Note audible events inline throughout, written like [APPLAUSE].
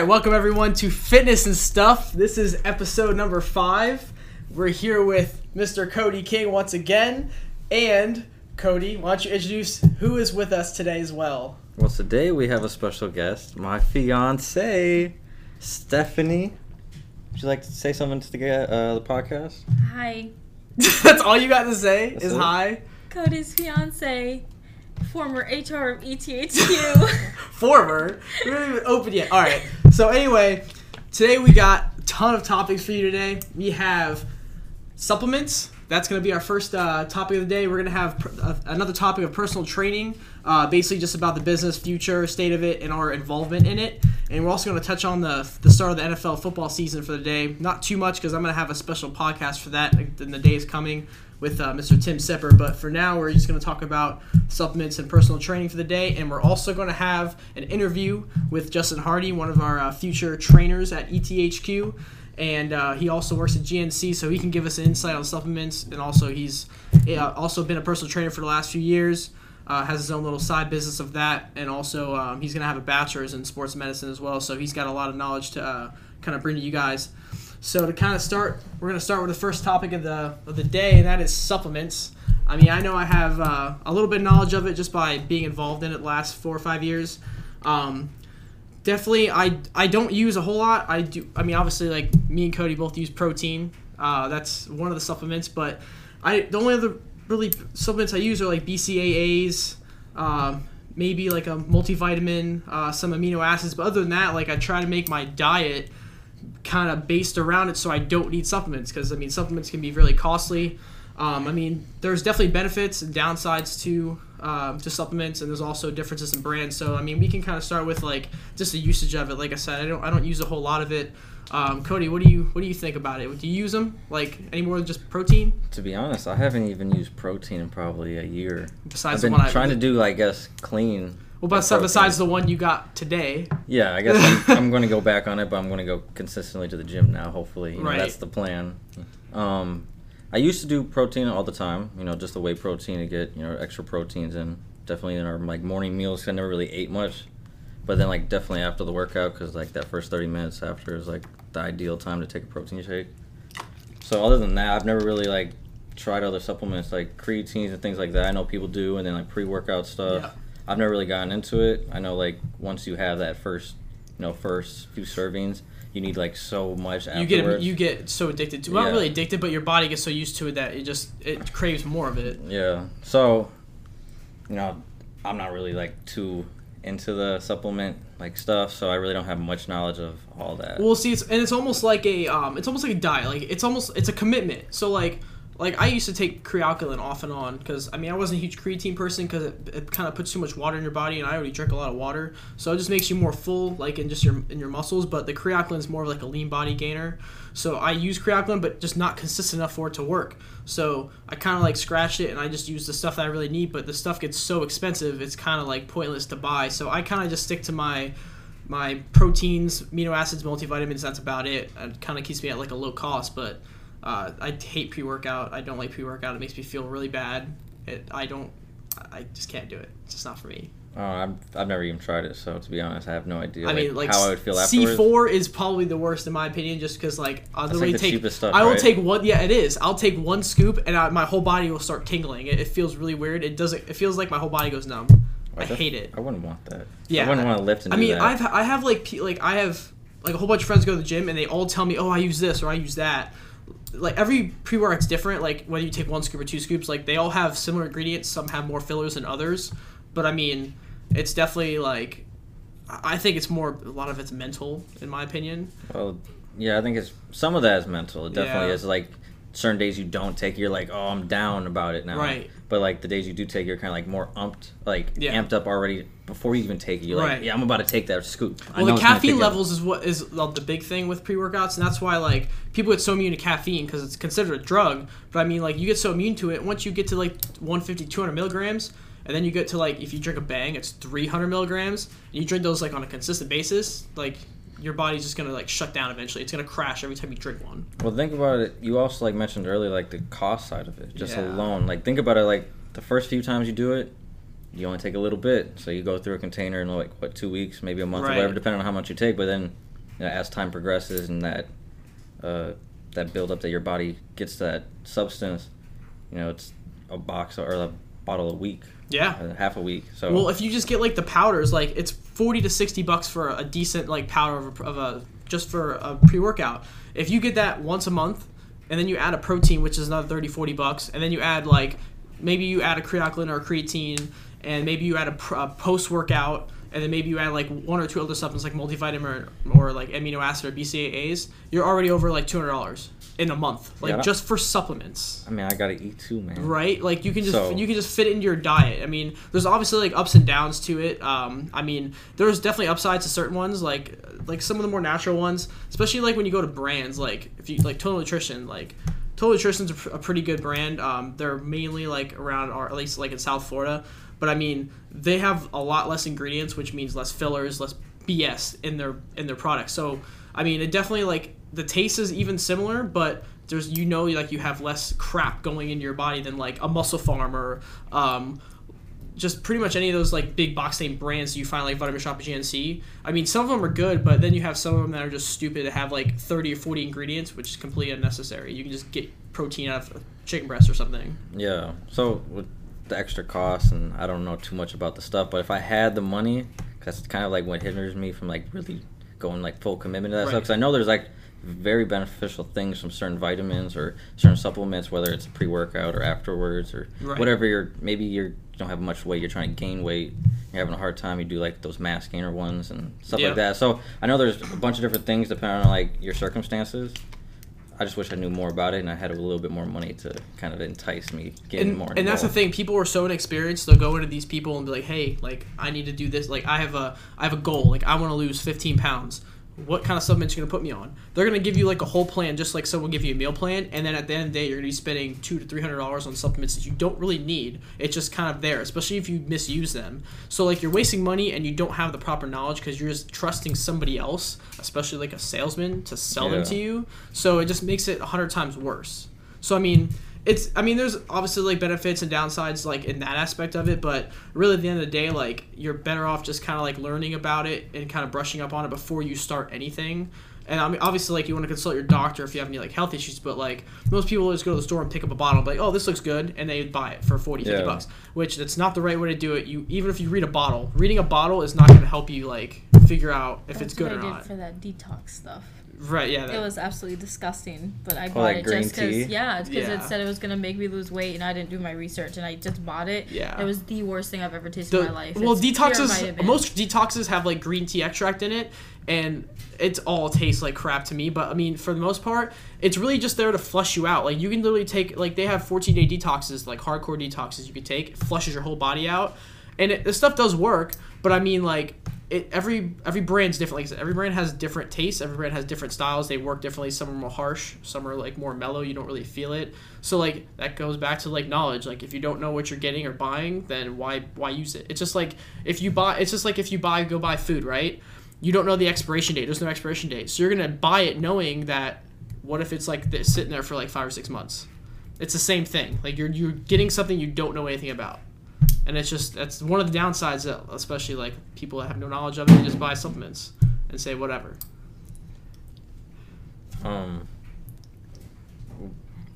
right, welcome everyone to Fitness and Stuff. This is episode number five. We're here with Mr. Cody King once again. And Cody, why don't you introduce who is with us today as well? Well, today we have a special guest, my fiance, Stephanie. Would you like to say something to the, uh, the podcast? Hi, [LAUGHS] That's all you got to say That's is it? hi. Cody's fiance, former HR of ETHQ. [LAUGHS] Former. We haven't even opened yet. All right. So anyway, today we got a ton of topics for you today. We have supplements. That's going to be our first uh, topic of the day. We're going to have pr- uh, another topic of personal training, uh, basically just about the business, future, state of it, and our involvement in it. And we're also going to touch on the the start of the NFL football season for the day. Not too much because I'm going to have a special podcast for that in the days coming with uh, Mr. Tim Sepper. But for now, we're just going to talk about supplements and personal training for the day. And we're also going to have an interview with Justin Hardy, one of our uh, future trainers at ETHQ. And uh, he also works at GNC, so he can give us an insight on supplements. And also, he's also been a personal trainer for the last few years. Uh, has his own little side business of that, and also um, he's gonna have a bachelor's in sports medicine as well. So he's got a lot of knowledge to uh, kind of bring to you guys. So to kind of start, we're gonna start with the first topic of the of the day, and that is supplements. I mean, I know I have uh, a little bit of knowledge of it just by being involved in it last four or five years. Um, definitely, I I don't use a whole lot. I do. I mean, obviously, like me and Cody both use protein. Uh, that's one of the supplements, but I the only other really supplements I use are like BCAAs, um, maybe like a multivitamin, uh, some amino acids. But other than that, like I try to make my diet kind of based around it so I don't need supplements because I mean supplements can be really costly. Um, I mean, there's definitely benefits and downsides to um, to supplements, and there's also differences in brands. So I mean, we can kind of start with like just the usage of it. Like I said, I don't I don't use a whole lot of it. Um, Cody, what do you what do you think about it? Do you use them like any more than just protein? To be honest, I haven't even used protein in probably a year. Besides I've the been one I trying to do, I guess, clean. Well, besides, protein. besides the one you got today, Yeah, I guess I'm, I'm [LAUGHS] going to go back on it, but I'm going to go consistently to the gym now. Hopefully, you know, Right. that's the plan. Um, I used to do protein all the time. You know, just the whey protein to get you know extra proteins in. Definitely in our like morning meals. I never really ate much, but then like definitely after the workout, because like that first 30 minutes after is like the ideal time to take a protein shake. So other than that, I've never really like tried other supplements like creatines and things like that. I know people do, and then like pre-workout stuff. Yeah. I've never really gotten into it. I know like once you have that first, you know, first few servings, you need like so much you afterwards. get you get so addicted to not Yeah. Not really addicted, but your body gets so used to it that it just it craves more of it. Yeah. So, you know, I'm not really like too into the supplement like stuff, so I really don't have much knowledge of all that. Well, see, it's and it's almost like a um, it's almost like a diet. Like it's almost it's a commitment. So like like I used to take Kre-Alkalyn off and on because I mean I wasn't a huge creatine person because it, it kind of puts too much water in your body and I already drink a lot of water, so it just makes you more full like in just your in your muscles. But the Kre-Alkalyn is more of like a lean body gainer. So I use Kre-Alkalyn, but just not consistent enough for it to work. So I kind of like scratched it and I just use the stuff that I really need. But the stuff gets so expensive, it's kind of like pointless to buy. So I kind of just stick to my my proteins, amino acids, multivitamins. That's about it. It kind of keeps me at like a low cost, but uh, I hate pre workout. I don't like pre workout. It makes me feel really bad. It, I don't. I just can't do it. It's just not for me. Oh, I've, I've never even tried it, so to be honest, I have no idea I mean, like how I would feel C afterwards. four is probably the worst in my opinion, just because like I'll literally like take. cheapest stuff, I will right? take one. Yeah, it is. I'll take one scoop, and I, my whole body will start tingling. It, it feels really weird. It doesn't. It feels like my whole body goes numb. I Like, that's- hate it. I wouldn't want that. Yeah, I wouldn't want to lift and I do mean, that. I've I have like like I have like a whole bunch of friends go to the gym and they all tell me, oh, I use this or I use that. Like every pre workout's different. Like whether you take one scoop or two scoops, like they all have similar ingredients. Some have more fillers than others, but I mean, it's definitely like I I think it's more a lot of it's mental in my opinion. Well, yeah, I think it's some of that is mental. It definitely Yeah. is. Like certain days you don't take, you're like, oh, I'm down about it now. Right. But like the days you do take, you're kind of like more umped, like Yeah. amped up already before you even take it. You're like, yeah, I'm about to take that scoop. I Well, know the caffeine up. levels is what is the the big thing with pre workouts, and that's why like people get so immune to caffeine because it's considered a drug. But I mean, like you get so immune to it once you get to like 150, 200 milligrams, and then you get to like if you drink a bang, it's 300 milligrams, and you drink those like on a consistent basis, like your body's just gonna like shut down eventually. It's gonna crash every time you drink one. Well, think about it. You also like mentioned earlier, like the cost side of it, just Yeah. alone. Like think about it. Like the first few times you do it, you only take a little bit. So you go through a container in like what two weeks, maybe a month Right. or whatever, depending on how much you take. But then you know, as time progresses and that uh, that buildup that your body gets that substance, you know, it's a box or a bottle a week, Yeah. uh, half a week. So Well, if you just get like the powders, like it's forty to sixty bucks for a decent like powder of a, of a just for a pre workout. If you get that once a month, and then you add a protein, which is another 30, 40 bucks, and then you add like maybe you add a creatinine or a creatine, and maybe you add a, pr- a post workout, and then maybe you add like one or two other supplements like multivitamin or, or like amino acid or BCAAs, you're already over like two hundred dollars in a month, like Yeah. just for supplements I mean, I gotta eat too, man. right? Like you can just So- you can just fit into your diet. I mean, there's obviously like ups and downs to it. Um, I mean, there's definitely upsides to certain ones, like like some of the more natural ones, especially like when you go to brands like if you like Total Nutrition, like Total Nutrition's a, pr- a pretty good brand. Um, they're mainly like around or at least like in South Florida, but I mean they have a lot less ingredients, which means less fillers, less BS in their in their products. So I mean, it definitely like the taste is even similar, but there's you know like you have less crap going into your body than like a MusclePharm or um, just pretty much any of those like big box name brands you find like Vitamin Shoppe GNC. I mean, some of them are good, but then you have some of them that are just stupid to have like 30 or 40 ingredients, which is completely unnecessary. You can just get protein out of chicken breast or something. Yeah. So the extra costs, and I don't know too much about the stuff, but if I had the money, that's kind of like what hinders me from like really going like full commitment to that stuff. Because I know there's like very beneficial things from certain vitamins or certain supplements, whether it's pre workout or afterwards or Right. whatever. You're maybe you're you don't have much weight, you're trying to gain weight, you're having a hard time. You do like those mass gainer ones and stuff Yeah. like that. So I know there's a bunch of different things depending on like your circumstances. I just wish I knew more about it and I had a little bit more money to kind of entice me getting and, more. and that's the thing people are so inexperienced they'll go into these people and be like hey like i need to do this like i have a i have a goal like i want to lose 15 pounds what kind of supplements you're gonna put me on. They're gonna give you like a whole plan just like someone will give you a meal plan and then at the end of the day you're gonna be spending two to three hundred dollars on supplements that you don't really need. It's just kind of there especially if you misuse them. So like you're wasting money and you don't have the proper knowledge because you're just trusting somebody else especially like a salesman to sell them to you. So it just makes it a hundred times worse. So I mean, it's I mean, there's obviously like benefits and downsides like in that aspect of it, but really at the end of the day, like you're better off just kind of like learning about it and kind of brushing up on it before you start anything. And I mean, obviously, like you want to consult your doctor if you have any like health issues, but like most people just go to the store and pick up a bottle, and be like, oh, this looks good, and they buy it for 40, 50 Yeah. bucks. Which that's not the right way to do it. You even if you read a bottle, reading a bottle is not going to help you like figure out if That's it's good what or I did not. for that detox stuff. Right? Yeah. That, It was absolutely disgusting, but I bought like it just because. Yeah, because Yeah. it said it was gonna make me lose weight, and I didn't do my research, and I just bought it. Yeah. It was the worst thing I've ever tasted The- in my life. Well, It's detoxes. Most detoxes have like green tea extract in it, and it's all tastes like crap to me. But I mean, for the most part, it's really just there to flush you out. Like you can literally take like they have 14 day detoxes, like hardcore detoxes you can take. It flushes your whole body out, and it, this stuff does work. But I mean, like it every every brand's different. Like I said, every brand has different tastes. Every brand has different styles. They work differently. Some are more harsh. Some are like more mellow. You don't really feel it. So like that goes back to like knowledge. Like if you don't know what you're getting or buying, then why why use it? It's just like if you buy. It's just like if you buy go buy food, right? You don't know the expiration date. There's no expiration date. So you're gonna buy it knowing that. What if it's like this, sitting there for like five or six months? It's the same thing. Like you're you're getting something you don't know anything about and it's just that's one of the downsides that especially like people that have no knowledge of it they just buy supplements and say whatever Um,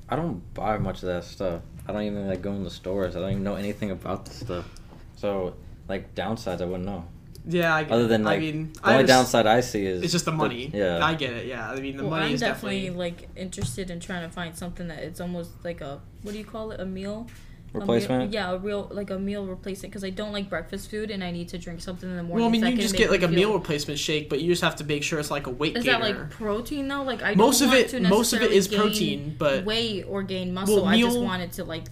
I don't buy much of that stuff. I don't even like go in the stores. I don't even know anything about the stuff. So like downsides, I wouldn't know. yeah I, Other than like I mean the only just- downside I see is it's just the money yeah. i get it yeah i mean the well, money I'm is definitely, definitely, like interested in trying to find something that it's almost like a what do you call it? A meal. A meal- replacement. yeah, a real like a meal replacement because I don't like breakfast food and I need to drink something in the morning. well i mean you can just get like a meal replacement shake but you just have to make sure it's like a weight Is gainer that like protein though? Like I Most don't of want it- to most of it necessarily is gain protein, but- weight or gain muscle. Well, I just wanted to like.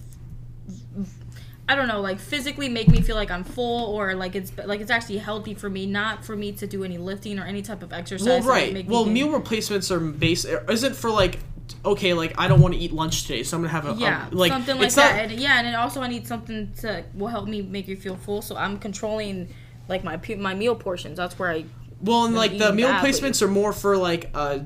I don't know, like physically make me feel like I'm full, or like it's like it's actually healthy for me, not for me to do any lifting or any type of exercise. well right make well gain- meal replacements are base isn't for like okay like i don't want to eat lunch today so i'm gonna have a, a- Yeah, like something like not- that. And, yeah, and then also I need something to will help me make you feel full. So I'm controlling like my my meal portions. That's where I Well, and like the meal badly. replacements are more for like uh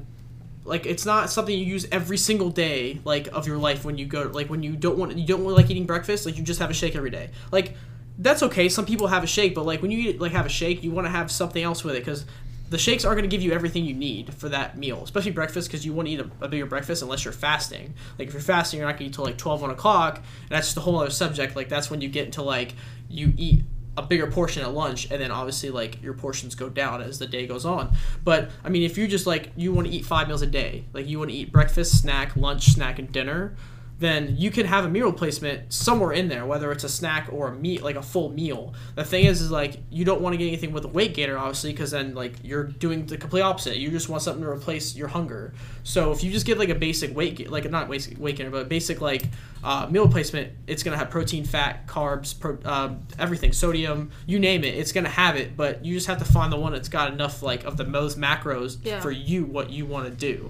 like it's not something you use every single day like of your life when you go like when you don't want you don't want like eating breakfast like you just have a shake every day like that's okay some people have a shake but like when you eat, like have a shake you want to have something else with it because the shakes aren't going to give you everything you need for that meal, especially breakfast, because you want to eat a, a, bigger breakfast unless you're fasting. Like if you're fasting, you're not going to eat till like 12, 1 o'clock. And that's just a whole other subject. Like that's when you get into like you eat a bigger portion at lunch, and then obviously like your portions go down as the day goes on. But I mean, if you just like you want to eat five meals a day, like you want to eat breakfast, snack, lunch, snack, and dinner then you can have a meal replacement somewhere in there, whether it's a snack or a meat, like a full meal. The thing is, is like you don't want to get anything with a weight gainer, obviously, because then like you're doing the complete opposite. You just want something to replace your hunger. So if you just get like a basic weight, like not weight weight gainer, but basic like uh, meal replacement, it's gonna have protein, fat, carbs, pro, uh, everything, sodium, you name it. It's gonna have it, but you just have to find the one that's got enough like of the most macros Yeah. for you what you want to do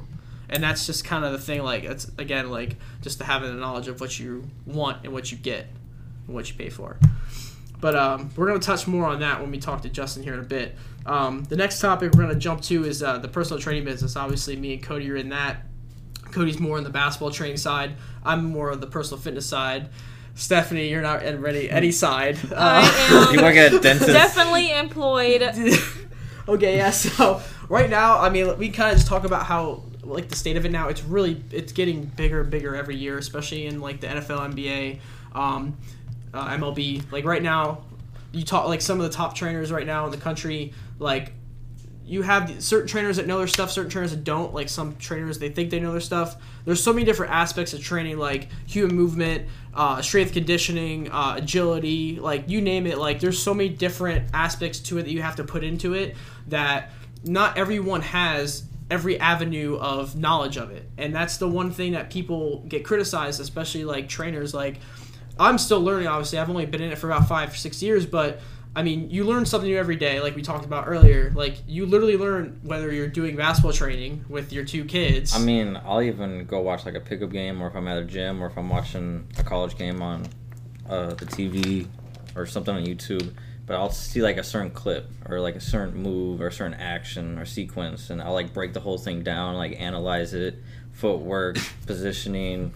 and that's just kind of the thing like it's again like just to having the knowledge of what you want and what you get and what you pay for but um, we're going to touch more on that when we talk to justin here in a bit um, the next topic we're going to jump to is uh, the personal training business obviously me and cody are in that cody's more on the basketball training side i'm more on the personal fitness side stephanie you're not in ready any side Uh, I am [LAUGHS] You work at a dentist. definitely employed. [LAUGHS] okay, yeah. So right now, I mean, we kind of just talk about how like the state of it now. It's really it's getting bigger and bigger every year, especially in like the NFL, NBA, um, uh, MLB. Like right now, you talk like some of the top trainers right now in the country. Like you have certain trainers that know their stuff, certain trainers that don't. Like some trainers, they think they know their stuff. There's so many different aspects of training, like human movement, uh, strength conditioning, uh, agility, like you name it. Like there's so many different aspects to it that you have to put into it that not everyone has every avenue of knowledge of it. And that's the one thing that people get criticized, especially like trainers. Like I'm still learning. Obviously, I've only been in it for about five, six years, but I mean, you learn something new every day, like we talked about earlier. Like you literally learn whether you're doing basketball training with your two kids. I mean, I'll even go watch like a pickup game, or if I'm at a gym, or if I'm watching a college game on uh, the TV or something on YouTube. But I'll see like a certain clip or like a certain move or a certain action or sequence, and I'll like break the whole thing down, like analyze it, footwork, [LAUGHS] positioning,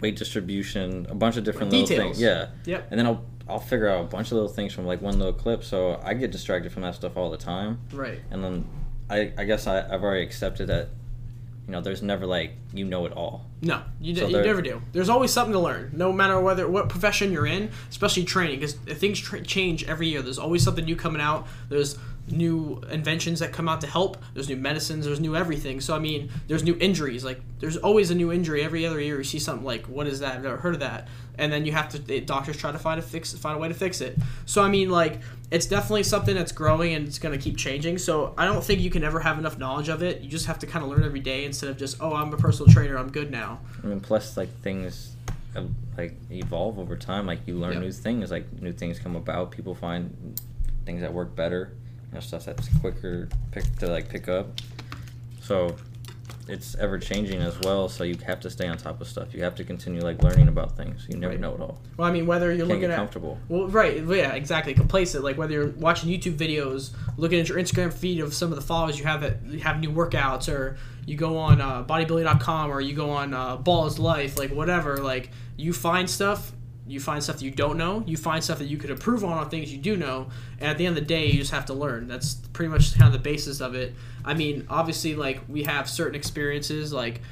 weight distribution, a bunch of different little things. Yeah, Yep. and then I'll I'll figure out a bunch of little things from like one little clip. So I get distracted from that stuff all the time right. and then I, I guess I, I've already accepted that you know there's never like you know it all No, you, So you never do. There's always something to learn, no matter whether what profession you're in, especially training, because things tra- change every year. There's always something new coming out. There's new inventions that come out to help. There's new medicines. There's new everything. So I mean, there's new injuries. Like there's always a new injury every other year. You see something like, what is that? I've never heard of that. And then you have to doctors try to find a fix, find a way to fix it. So I mean, like it's definitely something that's growing and it's going to keep changing. So I don't think you can ever have enough knowledge of it. You just have to kind of learn every day instead of just, oh, I'm a personal trainer. I'm good now. I mean plus like things uh, like evolve over time like you learn Yeah. new things like new things come about people find things that work better you know stuff that's quicker pick to like pick up so it's ever changing as well so you have to stay on top of stuff you have to continue like learning about things you never Right. know it all Well, I mean, whether you're you looking at comfortable well, right, yeah, exactly, complacent. Like whether you're watching YouTube videos, looking at your Instagram feed of some of the followers you have that you have new workouts, or you go on uh, bodybuilding.com, or you go on uh, Ballislife, like whatever. Like you find stuff, you find stuff that you don't know, you find stuff that you could improve on on things you do know, and at the end of the day, you just have to learn. That's pretty much kind of the basis of it. I mean, obviously, like we have certain experiences, like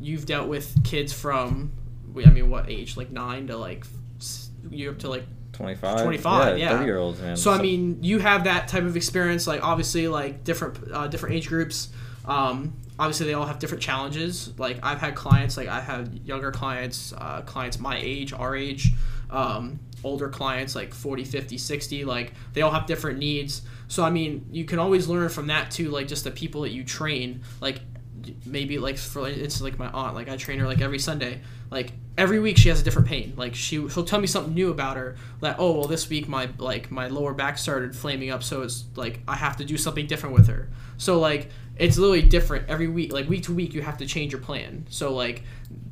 you've dealt with kids from, I mean, what age? Like nine to like you up to like 25 25, yeah. 30 year olds man so I mean, you have that type of experience. Like obviously, like different uh, different age groups. Um, obviously, they all have different challenges. Like I've had clients, like I have had younger clients, uh, clients my age, our age, um, older clients like 40, 50, 60. Like they all have different needs. So I mean, you can always learn from that too. Like just the people that you train. Like maybe like for it's like my aunt. Like I train her like every Sunday. Like every week she has a different pain. Like she she'll tell me something new about her. Like oh well this week my like my lower back started flaming up, so it's like I have to do something different with her. So like it's literally different every week. Like week to week you have to change your plan. So like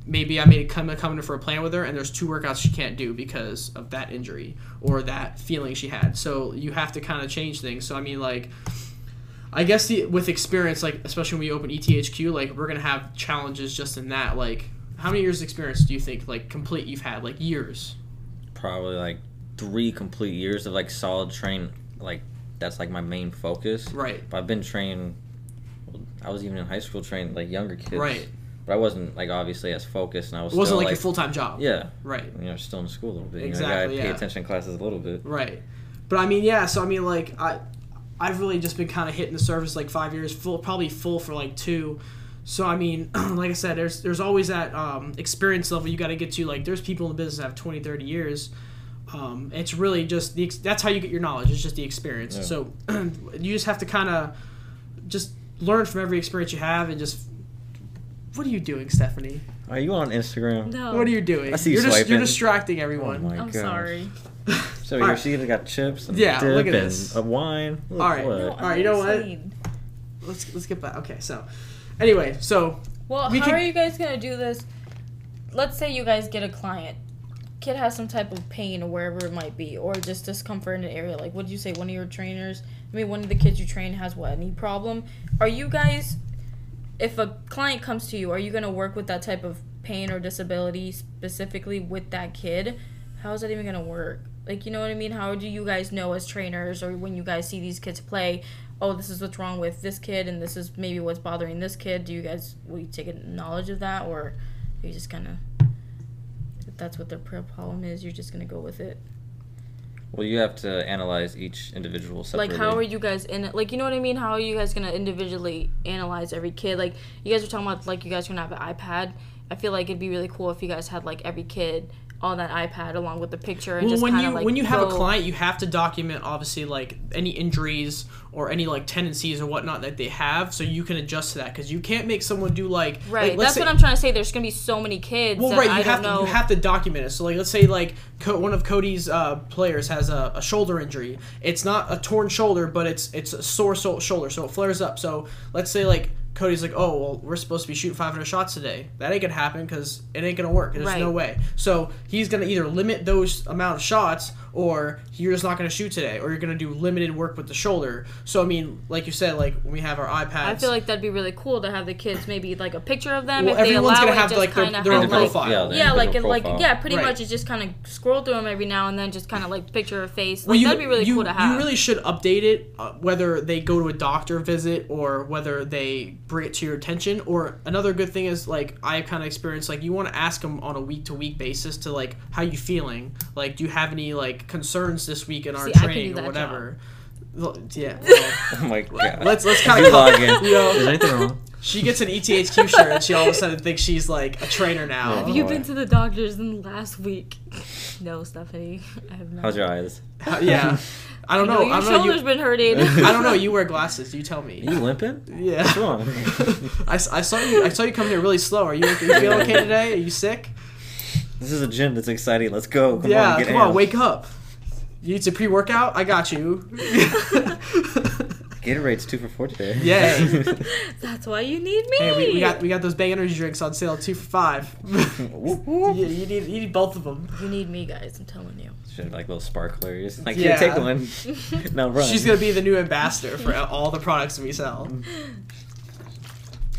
maybe I made a come in for a plan with her, and there's two workouts she can't do because of that injury or that feeling she had. So you have to kind of change things. So I mean like. I guess the with experience, like especially when we open ETHQ, like we're gonna have challenges just in that. Like, how many years experience do you think like complete you've had? Like years. probably like three complete years of like solid train like that's like my main focus. Right. But I've been trained. I was even in high school training like younger kids. Right. But I wasn't like obviously as focused, and I was It wasn't still, like, like your full time job. Yeah. Right. You know, still in school a little bit. You know, Exactly, you gotta yeah. pay attention in classes a little bit. Right. But I mean, yeah. So I mean, like I, I've really just been kind of hitting the surface like five years, full, probably full for like two. So I mean, [CLEARS THROAT] like I said, there's there's always that um, experience level you got to get to. Like there's people in the business that have 20, 30 years. Um, it's really just the that's how you get your knowledge. It's just the experience. Yeah. So [CLEARS THROAT] you just have to kind of just learn from every experience you have and just. What are you doing, Stephanie? Are you on Instagram? No. What are you doing? I see you you're, dis- you're swiping. distracting Oh everyone. my I'm gosh. sorry. So [LAUGHS] you're right. seeing got chips and Yeah, dip look at this. a wine. Look All right. what? No, All right, you know what? let's let's get back. Okay, so anyway, so Well, We how can- are you guys gonna do this? Let's say you guys get a client. Kid has some type of pain or wherever it might be, or just discomfort in an area. Like, what did you say? One of your trainers, I mean, one of the kids you train has what? Knee problem. Are you guys, if a client comes to you, are you gonna work with that type of pain or disability specifically with that kid? How is that even gonna work? Like, you know what I mean? How do you guys know as trainers, or when you guys see these kids play? oh, this is what's wrong with this kid, and this is maybe what's bothering this kid. Do you guys will you take a knowledge of that, or are you just kind of that's what their pr- problem is, you're just gonna go with it? Well, you have to analyze each individual separately. Like, how are you guys in it? Like, you know what I mean? How are you guys gonna individually analyze every kid? Like, you guys were talking about like you guys are gonna have an iPad. I feel like it'd be really cool if you guys had like every kid on that iPad along with the picture and well, just when you like when you have a client, you have to document obviously like any injuries or any like tendencies or whatnot that they have, so you can adjust to that because you can't make someone do like Right, Like, that's say- what I'm trying to say. There's gonna be so many kids. Well, that right, you don't have to know. you have to document it. So, like, let's say like Co- one of Cody's uh, players has a, a shoulder injury. It's not a torn shoulder, but it's it's a sore so- shoulder, so it flares up. So, let's say like Cody's like, oh well, we're supposed to be shooting 500 shots today. That ain't gonna happen because it ain't gonna work. There's Right. no way. So he's gonna either limit those amount of shots, or you're just not gonna shoot today, or you're gonna do limited work with the shoulder. So I mean, like you said, like we have our iPads. I feel like that'd be really cool to have the kids maybe like a picture of them well, if they everyone's allow gonna have just like their, kinda their own have, profile. Yeah, their yeah, like individual like yeah, pretty Right. much. It's just kind of scroll through them every now and then, just kind of like picture a face. Like, Well, you, that'd be really you, cool to have. You really should update it, uh, whether they go to a doctor visit or whether they bring it to your attention. Or another good thing is like I have kind of experienced like you want to ask them on a week to week basis to like how you feeling. Like, do you have any like concerns this week in our See, I can training do or whatever? Well, Yeah. [LAUGHS] well, Oh my [LAUGHS] god. let's let's kind of log in. you know, Is anything wrong? she gets an ETHQ shirt and she all of a sudden thinks she's like a trainer now. Oh have Oh, you been to the doctors in the last week? no, Stephanie. I have not. How's your eyes? How- yeah. [LAUGHS] I don't know. your I don't know. shoulder's You, been hurting. [LAUGHS] I don't know. [LAUGHS] You wear glasses. You tell Are me. you limping? Yeah. What's wrong? [LAUGHS] I, s- I saw you. I saw you come here really slow. Are you, you feel okay today? Are you sick? This is a gym that's exciting. Let's go. Come yeah. on, get come in. on, wake up. You need some pre workout? I got you. Gatorade's two for four today. Yay. That's why you need me. hey, we, we got we got those Bang energy drinks on sale, two for five. Whoop, yeah, you need you need both of them. You need me, guys. I'm telling you. Should like little sparklers. Like Yeah. here, take one. [LAUGHS] now run. She's gonna be the new ambassador for all the products we sell.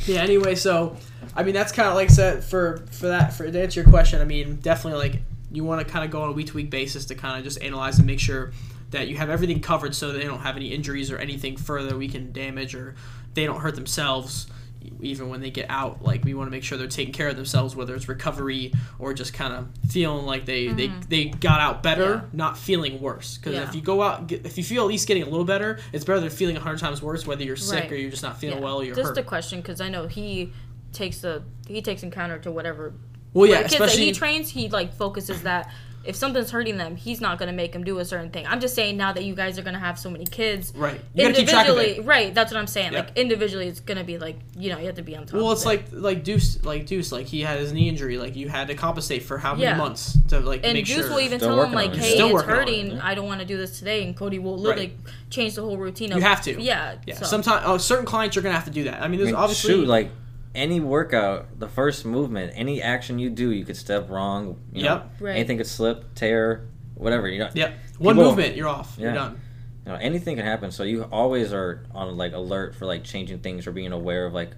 Yeah. Anyway, so I mean that's kind of like said for for that for to answer your question. I mean definitely like you want to kind of go on a week to week basis to kind of just analyze and make sure that you have everything covered so they don't have any injuries or anything further we can damage or they don't hurt themselves even when they get out like we want to make sure they're taking care of themselves whether it's recovery or just kind of feeling like they they, they got out better Mm-hmm. Yeah. not feeling worse because Yeah. if you go out if you feel at least getting a little better it's better than feeling 100 times worse whether you're sick Right. or you're just not feeling Yeah. well or you're Just hurt a question, because I know he takes the he takes encounter to whatever. well yeah the kids that especially he trains, he like focuses that if something's hurting them, he's not gonna make them do a certain thing. I'm just saying now that you guys are gonna have so many kids, right you gotta keep track of individually, it right? That's what I'm saying. Yeah. Like individually, it's gonna be like you know you have to be on top. well of it's it. like like deuce like deuce like he had his knee injury like you had to compensate for how many Yeah. months to like And make Juice sure will even Still tell him like, it. "Hey, Still it's working on it, hurting. I don't want to do this today." And Cody will literally change the whole routine. Of, You have to. Yeah. yeah so. sometimes oh certain clients you're gonna have to do that i mean I there's mean, obviously shoot, like any workout, the first movement, any action you do, you could step wrong. You know, Yep. Right. Anything could slip, tear, whatever. You know, yep one movement you're off you're done you know, anything can happen. So you always are on like alert for like changing things or being aware of like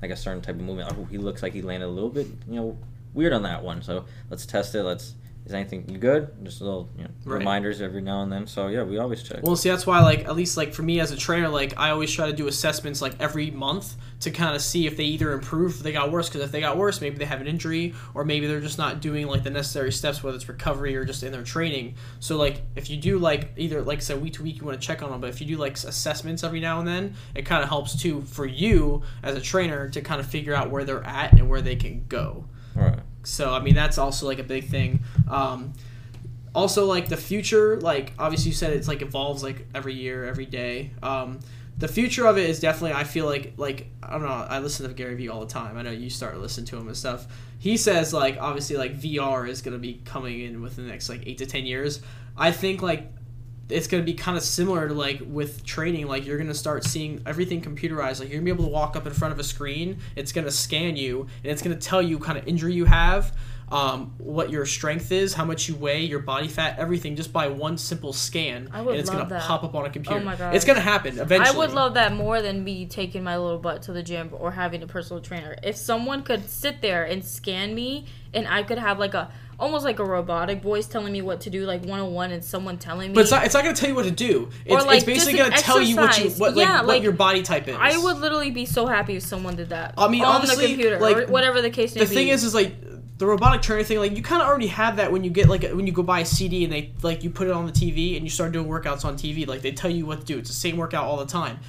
like a certain type of movement. Oh, he looks like he landed a little bit, you know, weird on that one. So let's test it. Let's is anything you good? Just little you know, Right. reminders every now and then. So yeah, we always check. Well, see, that's why, like, at least, like, for me as a trainer, like, I always try to do assessments, like, every month to kind of see if they either improve or they got worse. Because if they got worse, maybe they have an injury, or maybe they're just not doing, like, the necessary steps, whether it's recovery or just in their training. So, like, if you do, like, either, like I said, week to week, you want to check on them, but if you do, like, assessments every now and then, it kind of helps, too, for you as a trainer to kind of figure out where they're at and where they can go. So I mean that's also like a big thing. Um, also like the future, like obviously you said it's like evolves like every year, every day. Um, the future of it is definitely I feel like like I don't know I listen to Gary Vee all the time. I know you start listening to him and stuff. He says like obviously like VR is gonna be coming in within the next like eight to ten years. I think like it's going to be kind of similar to like with training like you're going to start seeing everything computerized like you're going to be able to walk up in front of a screen it's going to scan you and it's going to tell you kind of injury you have um, what your strength is how much you weigh your body fat everything just by one simple scan I would and it's going to that. pop up on a computer Oh my gosh. it's going to happen eventually I would love that more than me taking my little butt to the gym or having a personal trainer. If someone could sit there and scan me and I could have like a almost like a robotic voice telling me what to do, like one on one, and someone telling me. but it's not, it's not going to tell you what to do it's, like, it's basically going to tell you what you what, like, Yeah, what like, your body type is I would literally be so happy if someone did that. I mean, on the computer like, whatever the case may the be. thing is is like the robotic trainer thing like you kind of already have that when you get like when you go buy a cd and they like you put it on the tv and you start doing workouts on tv like they tell you what to do it's the same workout all the time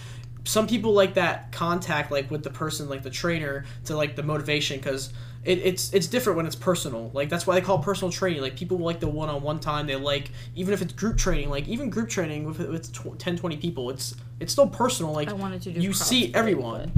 some people like that contact like with the person like the trainer to like the motivation because it, it's it's different when it's personal like that's why they call it personal training like people like the one-on-one time they like even if it's group training like even group training with, with tw- 10 20 people it's it's still personal like I wanted to do. you see everyone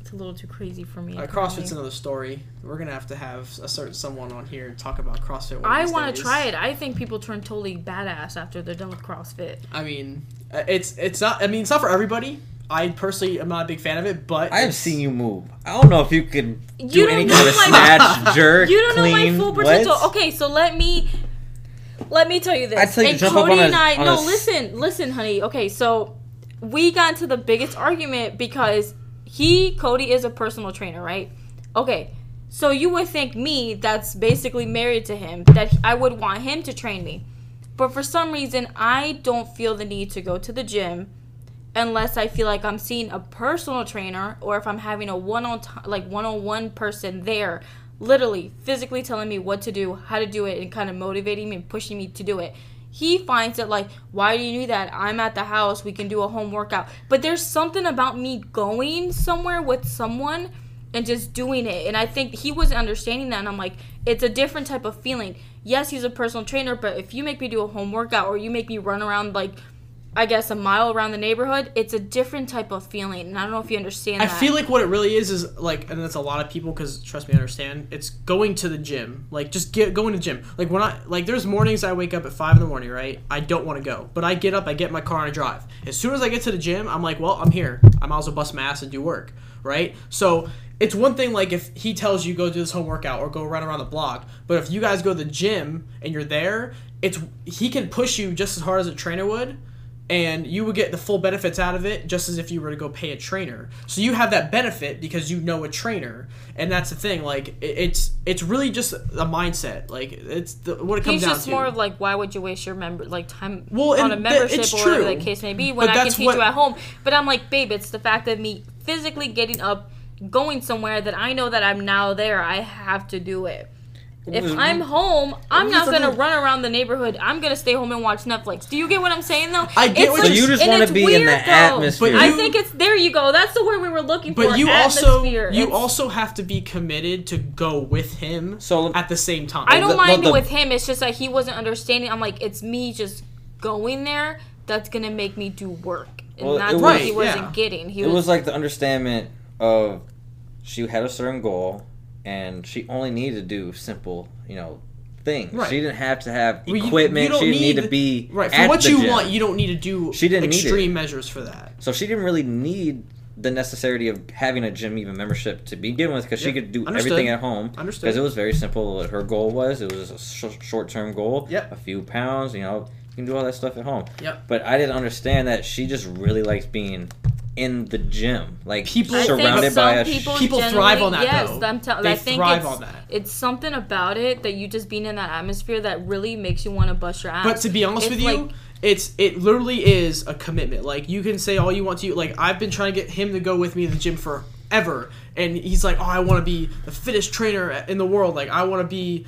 It's a little too crazy for me. uh. CrossFit's another story. We're gonna have to have a certain someone on here talk about CrossFit. I want to try it. I think people turn totally badass after they're done with CrossFit. I mean, uh, it's it's not. I mean, it's not for everybody. I personally am not a big fan of it, but I have seen you move. I don't know if you can You do don't any know kind of my- snatch, [LAUGHS] jerk, You don't clean. know my full what? potential. Okay, so let me let me tell you this. I'd tell you to and jump up Cody on a- and I on no, s- listen, listen, honey. Okay, so we got into the biggest argument because he Cody is a personal trainer, right? Okay. So you would think me that's basically married to him that I would want him to train me. But for some reason I don't feel the need to go to the gym unless I feel like I'm seeing a personal trainer or if I'm having a one on like one on one person there, literally physically telling me what to do, how to do it, and kind of motivating me and pushing me to do it. He finds it like, why do you do that? I'm at the house, we can do a home workout. But there's something about me going somewhere with someone and just doing it. And I think he wasn't understanding that. And I'm like, it's a different type of feeling. Yes, he's a personal trainer, but if you make me do a home workout or you make me run around like I guess a mile around the neighborhood, it's a different type of feeling. And I don't know if you understand I that. feel like what it really is is like, and that's a lot of people because trust me, I understand. It's going to the gym, like just get going to the gym. Like when I like, there's mornings I wake up at five in the morning, right? I don't want to go, but I get up, I get in my car and I drive. As soon as I get to the gym, I'm like, well, I'm here. I might as well bust my ass and do work, right? So it's one thing like if he tells you go do this home workout or go run around the block, but if you guys go to the gym and you're there, it's he can push you just as hard as a trainer would and you would get the full benefits out of it just as if you were to go pay a trainer. So you have that benefit because you know a trainer, and that's the thing. Like it's it's really just a mindset. Like it's the, what it comes He's down just to. more of like, why would you waste your member like time Well, on a membership it's or whatever the case may be when I can teach what- you at home? But I'm like, babe, it's the fact of me physically getting up, going somewhere that I know that I'm now there. I have to do it. If I'm home, I'm not gonna run around the neighborhood. I'm gonna stay home and watch Netflix. Do you get what I'm saying though? I get what So you just wanna it's be in the though. atmosphere. But I you- think it's there. You go. That's the word we were looking for. but you also you It's- also have to be committed to go with him So- at the same time. I don't the- mind the- with him. It's just that he wasn't understanding. I'm like, it's me just going there that's gonna make me do work, and Well, that's it what he wasn't yeah. getting. He it was, was like the understanding of she had a certain goal and she only needed to do simple, you know, things. Right. She didn't have to have Well, equipment. you don't she didn't need, need- to be right for at what you gym. want. You don't need to do She didn't extreme measures for that. So she didn't really need the necessity of having a gym even membership to begin with because she could do Understood. everything at home. Understood. Because it was very simple. What her goal was it was a sh- short term goal. Yep. A few pounds. You know, you can do all that stuff at home. Yep. But I didn't understand that she just really likes being in the gym, like People- surrounded by a. some people, People thrive on that, Yes, though. I'm tell- They I think thrive it's, on that. It's something about it that you just being in that atmosphere that really makes you want to bust your ass. But to be honest It's with you, it's it literally is a commitment. Like you can say all you want to. Like I've been trying to get him to go with me to the gym forever, and he's like, "Oh, I want to be the fittest trainer in the world. Like I want to be,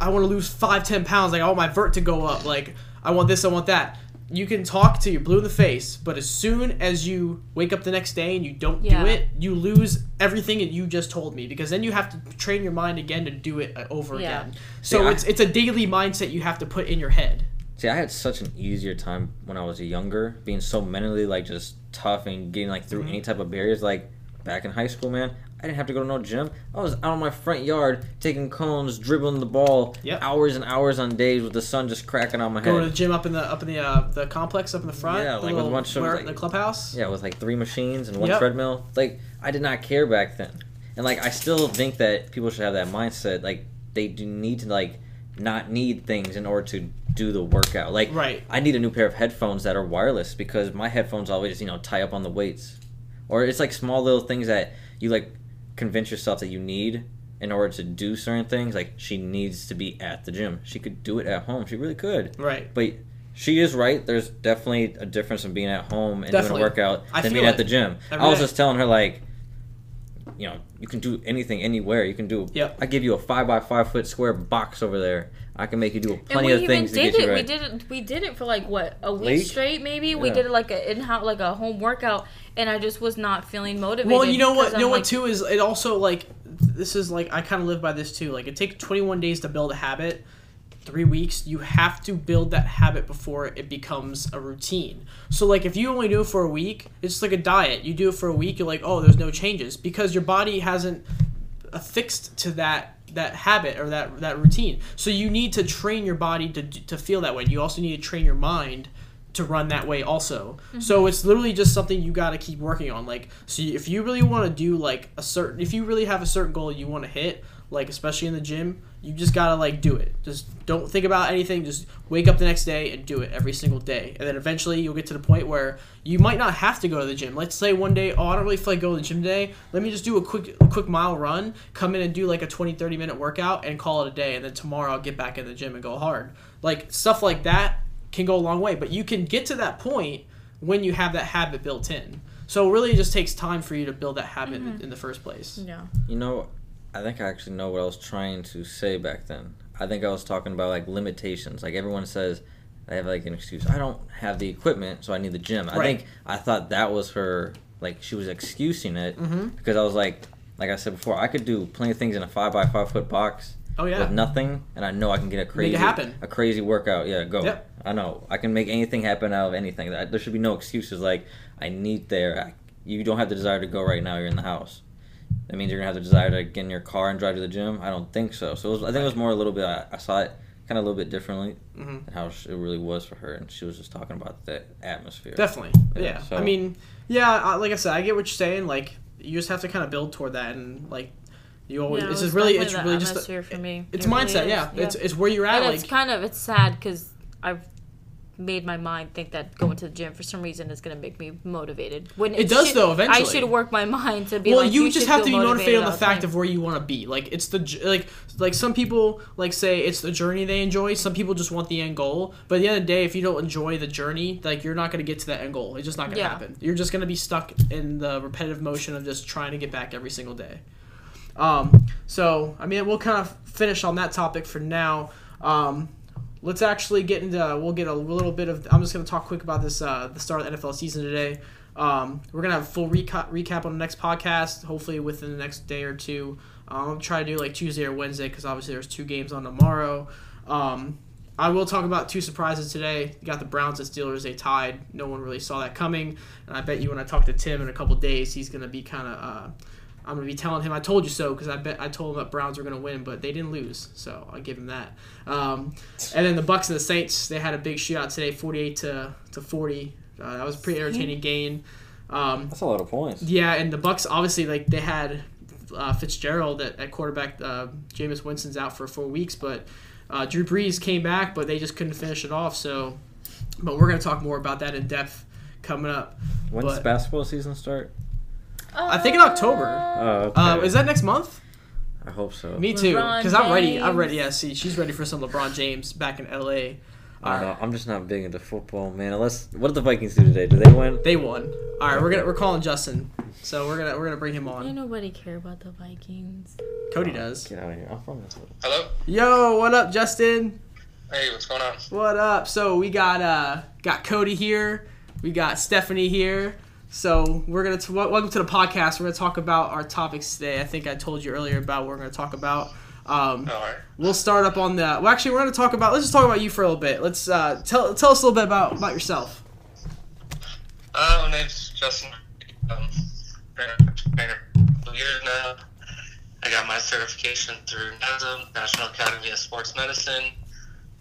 I want to lose five, ten pounds. Like I want my vert to go up. Like I want this, I want that." You can talk to you blue in the face, but as soon as you wake up the next day and you don't Yeah. do it, you lose everything that you just told me because then you have to train your mind again to do it uh, over Yeah. again. So See, I- it's it's a daily mindset you have to put in your head. See, I had such an easier time when I was younger, being so mentally like just tough and getting like Mm-hmm. through any type of barriers. Like back in high school, man, I didn't have to go to no gym. I was out in my front yard taking cones, dribbling the ball, Yep. hours and hours on days with the sun just cracking on my head. Go to the gym up in the up in the uh, the complex up in the front. Yeah, the like with a bunch of, like- the clubhouse. Yeah, with like three machines and one Yep. treadmill. Like I did not care back then, and like I still think that people should have that mindset. Like they do need to like not need things in order to do the workout. Like Right. I need a new pair of headphones that are wireless because my headphones always you know tie up on the weights, or it's like small little things that you like convince yourself that you need in order to do certain things. Like she needs to be at the gym. She could do it at home. She really could. Right. But she is right. There's definitely a difference in being at home and Definitely. doing a workout I than being at the gym. Every I was day. just telling her like, you know, you can do anything anywhere. You can do. Yep. I give you a five by five foot square box over there. I can make you do and plenty we of even things to did get it. you We did it. We did it for like what a week Week? straight, maybe. We Yeah. did it like a in house, like a home workout, and I just was not feeling motivated. Well, you know what? 'cause You know I'm what? like, Too is it also like this is like I kind of live by this too. Like it takes 21 days to build a habit. Three weeks, you have to build that habit before it becomes a routine. So, like, if you only do it for a week, it's like a diet. You do it for a week, you're like, oh, there's no changes because your body hasn't affixed to that that habit or that that routine. So you need to train your body to to feel that way. You also need to train your mind to run that way also. Mm-hmm. So it's literally just something you got to keep working on. Like so if you really want to do like a certain if you really have a certain goal you want to hit, like especially in the gym, you just got to like do it. Just don't think about anything, just wake up the next day and do it every single day. And then eventually you'll get to the point where you might not have to go to the gym. Let's say one day, oh, I don't really feel like going to the gym today. Let me just do a quick a quick mile run, come in and do like a 20 30 minute workout and call it a day and then tomorrow I'll get back in the gym and go hard. Like stuff like that can go a long way, but you can get to that point when you have that habit built in. So it really just takes time for you to build that habit in, in the first place. yeah. You know, I think I actually know what I was trying to say back then. I think I was talking about like limitations. Like everyone says, I have like an excuse. I don't have the equipment, so I need the gym. I think I thought that was her. Like she was excusing it Mhm. because I was like, like I said before, I could do plenty of things in a five by five foot box Oh yeah. with nothing, and I know I can get a crazy happen. a crazy workout. Yeah, go. Yep. I know I can make anything happen out of anything. There should be no excuses. Like I need there. I, you don't have the desire to go right now. You're in the house. That means you're gonna have the desire to get in your car and drive to the gym. I don't think so. So it was, I think it was more a little bit. I, I saw it kind of a little bit differently Mhm. than how sh- it really was for her, and she was just talking about the atmosphere. Definitely. Yeah, Yeah. so- I mean, yeah. Like I said, I get what you're saying. Like you just have to kind of build toward that, and like you always. Yeah, it's it just really. It's really just. atmosphere for me. It's It really mindset. is, yeah. yeah. It's it's where you're at. And like it's kind of it's sad because I've made my mind think that going to the gym for some reason is going to make me motivated. When It does, should- though, eventually I should work my mind to be well, like. you, just have to be motivated on the fact time. of where you want to be. Like it's the like like some people like say it's the journey they enjoy. Some people just want the end goal. But at the end of the day, if you don't enjoy the journey, like you're not going to get to that end goal. It's just not going to Yeah. happen. You're just going to be stuck in the repetitive motion of just trying to get back every single day. Um, so I mean, we'll kind of finish on that topic for now. Um, let's actually get into. We'll get a little bit of. I'm just going to talk quick about this. Uh, the start of the NFL season today. Um, we're gonna have a full recap recap on the next podcast. Hopefully within the next day or two. Um, I'll try to do like Tuesday or Wednesday because obviously there's two games on tomorrow. Um, I will talk about two surprises today. You got the Browns and Steelers. They tied. No one really saw that coming. And I bet you when I talk to Tim in a couple days, he's gonna be kind of. Uh, I'm gonna be telling him I told you so because I bet I told him that Browns were gonna win, but they didn't lose, so I give him that. Um, and then the Bucs and the Saints, they had a big shootout today, 48 to to 40. Uh, that was a pretty entertaining game. Um, That's a lot of points. yeah, and the Bucs obviously like they had uh, Fitzgerald at, at quarterback. Uh, Jameis Winston's out for four weeks, but uh, Drew Brees came back, but they just couldn't finish it off. So, but we're gonna talk more about that in depth coming up. When does basketball season start? I think in October. Oh, okay. Uh, is that next month? I hope so. Me too. Because I'm ready. I'm ready. Yeah, see, she's ready for some LeBron James back in LA. I don't Alright. know. I'm just not big into football, man. Unless, what did the Vikings do today? Did they win? They won. All right, we're gonna we're calling Justin. So we're gonna we're gonna bring him Ain't on. nobody care about the Vikings. Cody does. Get out of here. I'm from Minnesota. Hello. Yo, what up, Justin? Hey, what's going on? What up? So we got uh got Cody here. We got Stephanie here. So we're gonna t- welcome to the podcast. We're gonna talk about our topics today. I think I told you earlier about what we're gonna talk about. Um, All right. we'll start up on that. Well, actually, we're gonna talk about. Let's just talk about you for a little bit. Let's uh, tell tell us a little bit about about yourself. Uh, my name's Justin. Um, been a trainer for a couple years now. I got my certification through NASM, National Academy of Sports Medicine.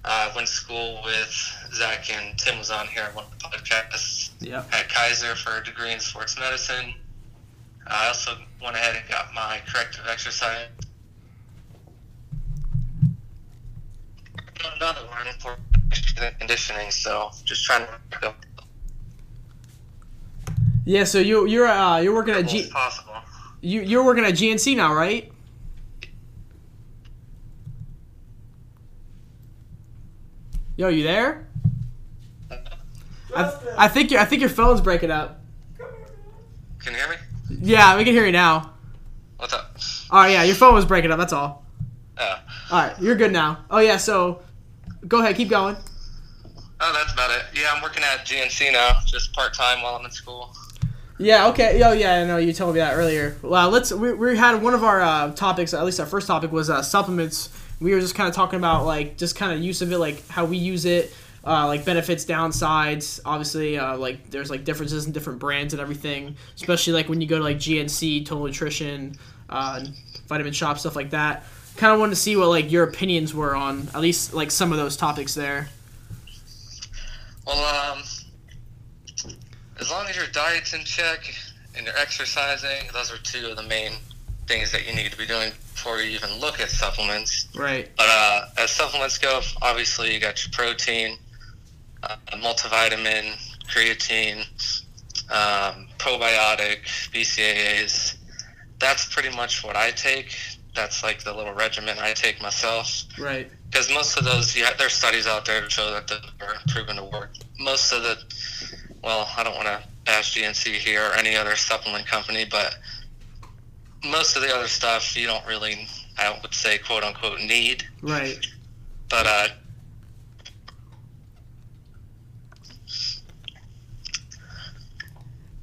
I went to school with Zach and Tim was on here on one of the podcasts Yeah. at Keiser for a degree in sports medicine. I also went ahead and got my corrective exercise. Another one for conditioning, so just trying to work up Yeah. So you you're uh, you're working at G possible. you you're working at GNC now, right? Yo, you there? I, I think you I think your phone's breaking up. Can you hear me? Yeah, we can hear you now. What's up? All right, yeah, your phone was breaking up. That's all. Oh, All right, you're good now. Oh yeah, so go ahead, keep going. oh, that's about it. Yeah, I'm working at GNC now, just part time while I'm in school. Yeah, okay. Oh yeah, I know you told me that earlier. Well, let's. We, we had one of our uh, topics. At least our first topic was uh, supplements. We were just kind of talking about like just kind of use of it, like how we use it, uh, like benefits, downsides. Obviously, uh, like there's like differences in different brands and everything. Especially like when you go to like GNC, Total Nutrition, uh, Vitamin Shoppe, stuff like that. Kind of wanted to see what like your opinions were on at least like some of those topics there. Well, um, as long as your diet's in check and you're exercising, those are two of the main things that you need to be doing before you even look at supplements. Right. But uh, as supplements go, obviously you got your protein, uh, multivitamin, creatine, um, probiotic, BCAAs. That's pretty much what I take. That's like the little regimen I take myself. Right. Because most of those, yeah, there's studies out there to show that they're proven to work. Most of the, well, I don't want to bash GNC here or any other supplement company, but most of the other stuff you don't really, I would say, quote unquote, need. Right. But uh,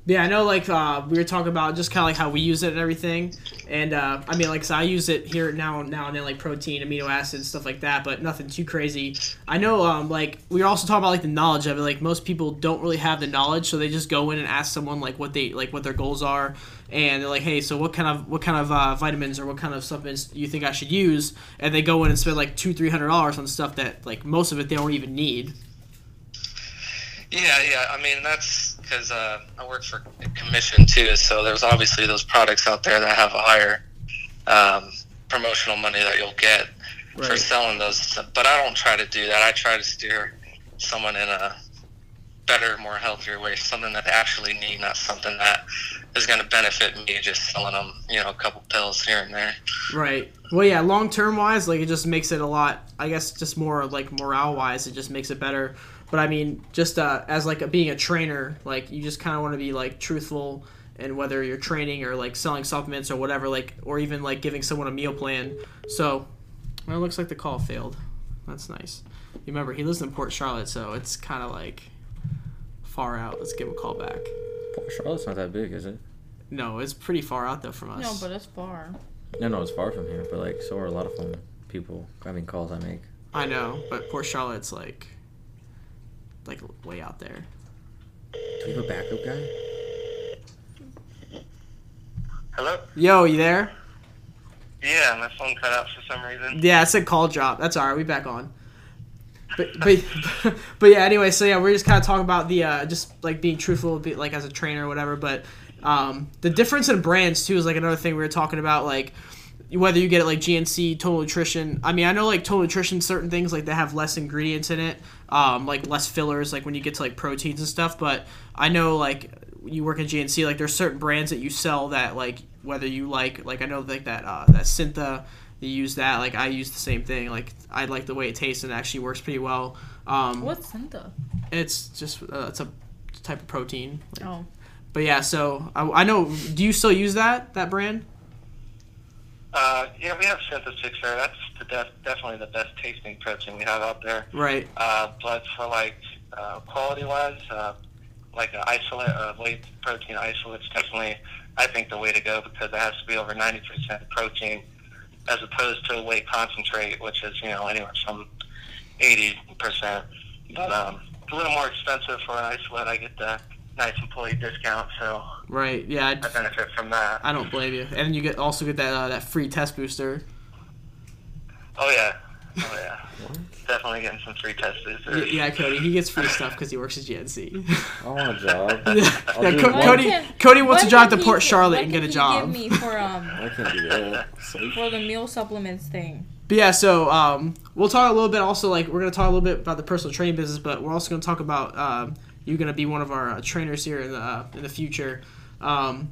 Yeah, I know. Like uh, we were talking about just kind of like how we use it and everything, and uh, I mean, like, so I use it here now, now and then, like protein, amino acids, stuff like that, but nothing too crazy. I know, um, like we were also talking about like the knowledge of it. Like most people don't really have the knowledge, so they just go in and ask someone like what they like, what their goals are, and they're like, hey, so what kind of what kind of uh, vitamins or what kind of supplements you think I should use? And they go in and spend like two, three hundred dollars on stuff that like most of it they don't even need. yeah, yeah. I mean, that's because uh, I work for commission too. So there's obviously those products out there that have a higher um, promotional money that you'll get for selling those. But I don't try to do that. I try to steer someone in a better, more healthier way, something that they actually need, not something that is going to benefit me just selling them, you know, a couple pills here and there. Right. Well, yeah. Long term wise, like it just makes it a lot. I guess just more like morale wise, it just makes it better. But I mean, just uh, as like a, being a trainer, like you just kind of want to be like truthful, and whether you're training or like selling supplements or whatever, like or even like giving someone a meal plan. So, well, it looks like the call failed. That's nice. You remember he lives in Port Charlotte, so it's kind of like far out. Let's give him a call back. Port Charlotte's not that big, is it? No, it's pretty far out though from us. No, but it's far. No, no, it's far from here, but like, so are a lot of them. People, I mean, calls I make. I know, but Port Charlotte's like like way out there. Do you have a backup guy? Hello? Yo, you there? Yeah, my phone cut out for some reason. Yeah, it said call drop. That's all right. We back on. But but [LAUGHS] but yeah. Anyway, so yeah, we're just kind of talking about the uh, just like being truthful, be, like as a trainer or whatever. But um, the difference in brands too is like another thing we were talking about. Like whether you get it like GNC, Total Nutrition. I mean, I know like Total Nutrition, certain things like they have less ingredients in it, um, like less fillers, like when you get to like proteins and stuff. But I know like you work in GNC, like there's certain brands that you sell that like whether you like like I know like that uh, that Syntha, you use that. Like I use the same thing. Like I like the way it tastes and it actually works pretty well. Um, What's Syntha? It's just uh, it's a type of protein. Like, Oh, But yeah, so I, I know. Do you still use that that brand? Uh, yeah, we have Syntha-6 there. That's the def- definitely the best tasting protein we have out there. Right. Uh, but for like uh, quality wise, uh, like an isolate, uh, whey protein isolate's definitely, I think, the way to go because it has to be over 90% protein as opposed to a whey concentrate, which is, you know, anywhere from 80%. But um, it's a little more expensive for an isolate. I get the nice employee discount, so Right. Yeah. I, I benefit from that. I don't blame you. And you get also get that uh, that free test booster. Oh, yeah. Oh, yeah. Definitely getting some free test Y- boosters. Yeah, Cody. He gets free stuff because he works at GNC. I want a job. [LAUGHS] yeah, Co- Cody. What Cody wants to What drive to Port gi- Charlotte and get a job. Give me for um [LAUGHS] I can't do that. for the meal supplements thing. But yeah, so um, we'll talk a little bit. Also, like we're gonna talk a little bit about the personal training business, but we're also gonna talk about um, you gonna be one of our uh, trainers here in the uh, in the future. Um,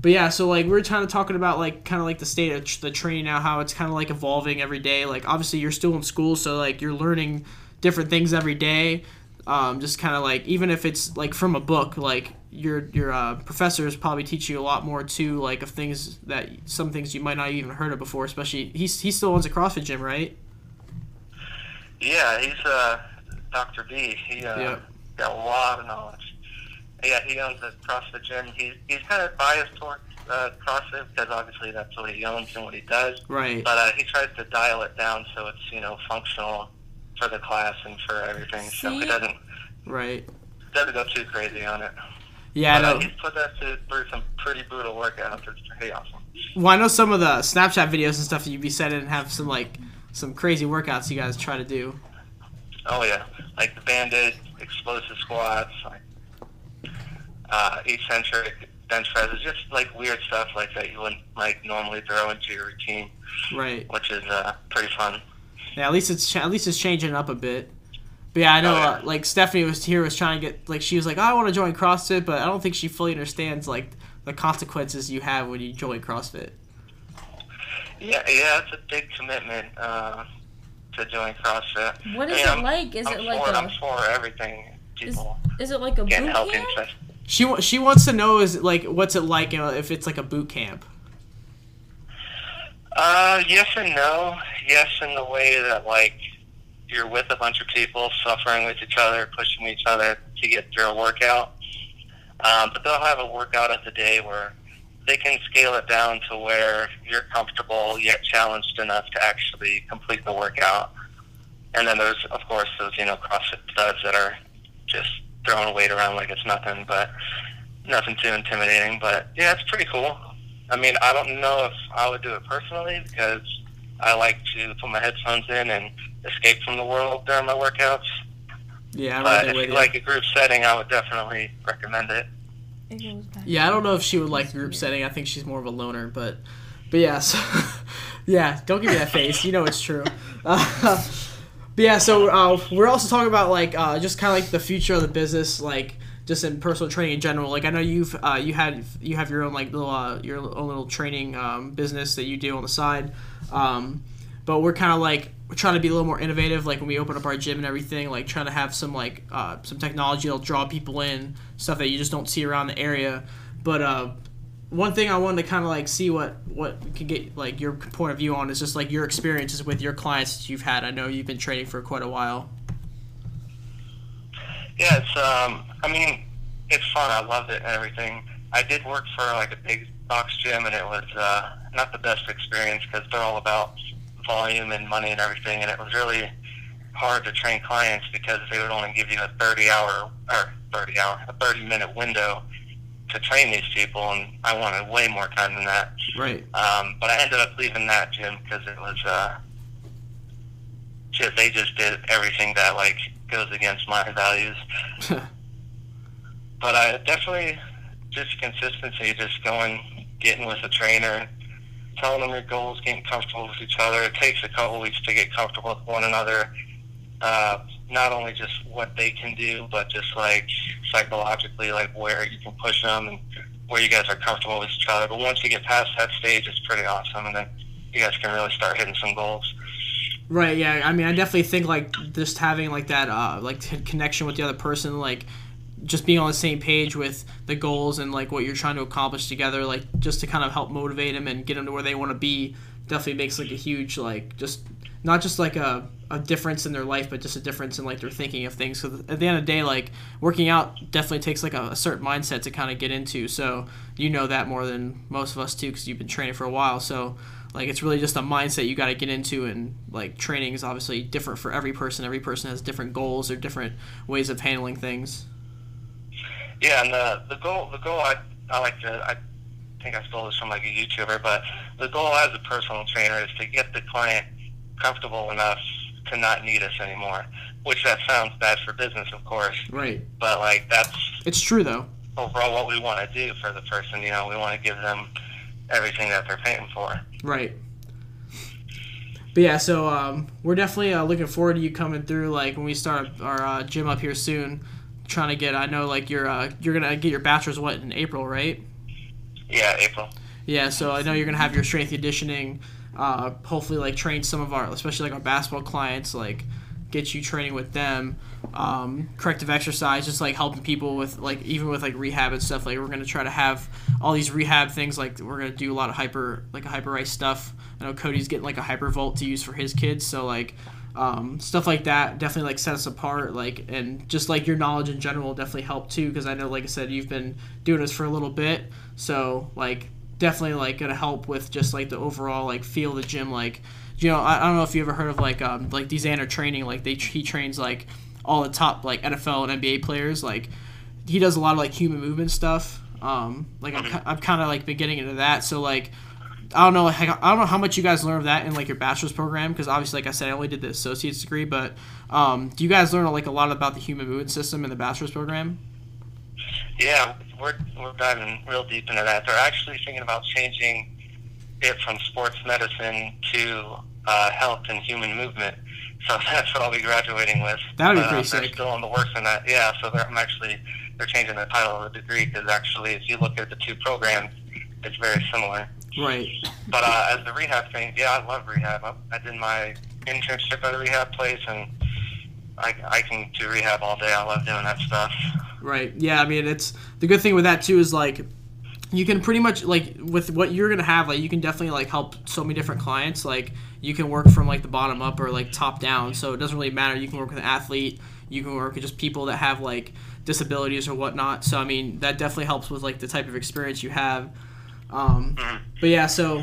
but yeah, so like we are kind of talking about like kind of like the state of tr- the training now, how it's kind of like evolving every day. Like obviously you're still in school, so like you're learning different things every day. Um, just kind of like even if it's like from a book, like your your uh, professors probably teach you a lot more too, like of things that some things you might not even heard of before. Especially he's he still owns a CrossFit gym, right? Yeah, he's uh, Dr. B. He uh, Yeah. Got a lot of knowledge. Yeah, he owns a CrossFit gym. He's he's kind of biased towards uh, CrossFit because obviously that's what he owns and what he does. Right. But uh, he tries to dial it down so it's you know functional for the class and for everything. So he doesn't Right. doesn't go too crazy on it. Yeah, I but, uh, he's put us through through some pretty brutal workouts. It's pretty awesome. Well, I know some of the Snapchat videos and stuff that you'd be sending have some like some crazy workouts you guys try to do. Oh yeah, like the banded explosive squats, like uh, eccentric bench presses, just like weird stuff like that you wouldn't like normally throw into your routine, Right. which is uh, pretty fun. Yeah. At least it's at least it's changing up a bit. But yeah, I know. Oh, yeah. Uh, like Stephanie was here was trying to get like she was like, oh, I want to join CrossFit, but I don't think she fully understands like the consequences you have when you join CrossFit. Yeah, yeah, it's a big commitment uh, to join CrossFit. What is Yeah, it I'm- like? Is I'm it like for, I'm a for everything. People is it like a boot getting camp? stuff. She she wants to know is like what's it like you know, if it's like a boot camp. Uh, yes and no. Yes, in the way that like you're with a bunch of people, suffering with each other, pushing each other to get through a workout. Um, but they'll have a workout of the day where they can scale it down to where you're comfortable yet challenged enough to actually complete the workout. And then there's, of course, those you know CrossFit studs that are just throwing weight around like it's nothing, but nothing too intimidating. But yeah, it's pretty cool. I mean, I don't know if I would do it personally because I like to put my headphones in and escape from the world during my workouts. Yeah, I'm But if there with you you. like a group setting, I would definitely recommend it. It goes back. Yeah, I don't know if she would like group setting. I think she's more of a loner, but but yeah, so [LAUGHS] yeah, don't give me that face. You know it's true. [LAUGHS] Uh, but yeah, so uh, we're also talking about like uh, just kind of like the future of the business, like just in personal training in general. Like I know you've uh, you had you have your own like little uh, your own little training um, business that you do on the side. Um, but we're kind of like we're trying to be a little more innovative like when we open up our gym and everything like trying to have some like uh, some technology that'll draw people in stuff that you just don't see around the area but uh, one thing i wanted to kind of like see what what could get like your point of view on is just like your experiences with your clients that you've had i know you've been training for quite a while Yeah, it's um, I mean, it's fun. I love it and everything. I did work for like a big box gym, and it was uh, not the best experience because they're all about volume and money and everything, and it was really hard to train clients because they would only give you a 30 hour or 30 hour, a 30 minute window to train these people, and I wanted way more time than that. right Um, but I ended up leaving that gym because it was uh, just they just did everything that like goes against my values. [LAUGHS] But I definitely just consistency, just going, getting with a trainer, telling them your goals, getting comfortable with each other. It takes a couple weeks to get comfortable with one another. Uh, not only just what they can do, but just like psychologically, like where you can push them and where you guys are comfortable with each other. But once you get past that stage, it's pretty awesome, and then you guys can really start hitting some goals. Right. Yeah. I mean, I definitely think like just having like that uh like connection with the other person, like just being on the same page with the goals and like what you're trying to accomplish together, like just to kind of help motivate them and get them to where they want to be, definitely makes like a huge like just not just like a, a difference in their life, but just a difference in like their thinking of things. So at the end of the day, like working out definitely takes like a, a certain mindset to kind of get into. So you know that more than most of us too, because you've been training for a while. So like it's really just a mindset you got to get into and like training is obviously different for every person every person has different goals or different ways of handling things Yeah, and the the goal the goal I I like to I think I stole this from like a YouTuber, but the goal as a personal trainer is to get the client comfortable enough to not need us anymore. Which that sounds bad for business, of course, right but like that's it's true though overall what we want to do for the person. You know, we want to give them everything that they're paying for. right but yeah so um, we're definitely uh, looking forward to you coming through like when we start our uh, gym up here soon trying to get i know like you're uh, you're gonna get your bachelor's what in april right Yeah, April. Yeah, so I know you're gonna have your strength conditioning. Uh, hopefully, like train some of our, especially like our basketball clients, like get you training with them. Um, corrective exercise, just like helping people with like even with like rehab and stuff. Like we're gonna try to have all these rehab things. Like we're gonna do a lot of hyper like Hyperice stuff. I know Cody's getting like a Hypervolt to use for his kids. So like um, stuff like that definitely like set us apart. Like and just like your knowledge in general definitely help too. Because I know, like I said, you've been doing this for a little bit. So like definitely like gonna help with just like the overall like feel the gym like you know I, I don't know if you ever heard of like um like Desander training like they he trains like all the top like NFL and NBA players like he does a lot of like human movement stuff um like I'm, I'm kind of like been getting into that so like I don't know I don't know how much you guys learn of that in like your bachelor's program because obviously like I said I only did the associate's degree but um do you guys learn like a lot about the human movement system in the bachelor's program Yeah, we're we're diving real deep into that. They're actually thinking about changing it from sports medicine to uh, health and human movement. So [LAUGHS] that's what I'll be graduating with. That'd be Uh, pretty they're sick. still in the works on that. Yeah, so they're, I'm actually they're changing the title of the degree because actually, if you look at the two programs, it's very similar. Right But uh, as the rehab thing, yeah, I love rehab. I, I did my internship at a rehab place, and I, I can do rehab all day. I love doing that stuff. Right. Yeah. I mean, it's the good thing with that too is like you can pretty much like with what you're gonna have like you can definitely like help so many different clients like you can work from like the bottom up or like top down so it doesn't really matter you can work with an athlete you can work with just people that have like disabilities or whatnot so i mean that definitely helps with like the type of experience you have um, but yeah so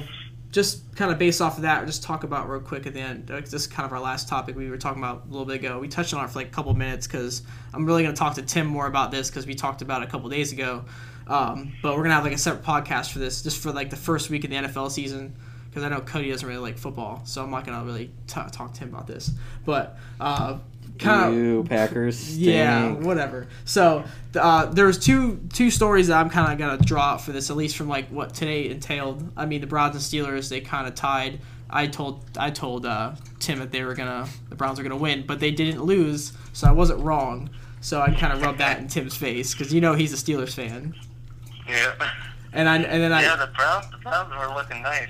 just kind of based off of that just talk about real quick at the end like, this is kind of our last topic we were talking about a little bit ago. We touched on it for like a couple minutes because i'm really going to talk to tim more about this because we talked about it a couple days ago. Um, but we're gonna have like a separate podcast for this, just for like the first week of the NFL season, because I know Cody doesn't really like football, so I'm not gonna really t- talk to him about this. But uh, kind of You Packers. [LAUGHS] yeah, whatever. So uh, was two two stories that I'm kind of gonna draw out for this, at least from like what today entailed. I mean, the Browns and Steelers they kind of tied. I told I told uh, Tim that they were gonna the Browns were gonna win, but they didn't lose, so I wasn't wrong. So I kind of rubbed that in Tim's face because you know he's a Steelers fan, Yeah. and I and then I Yeah, the Browns, the Browns were looking nice,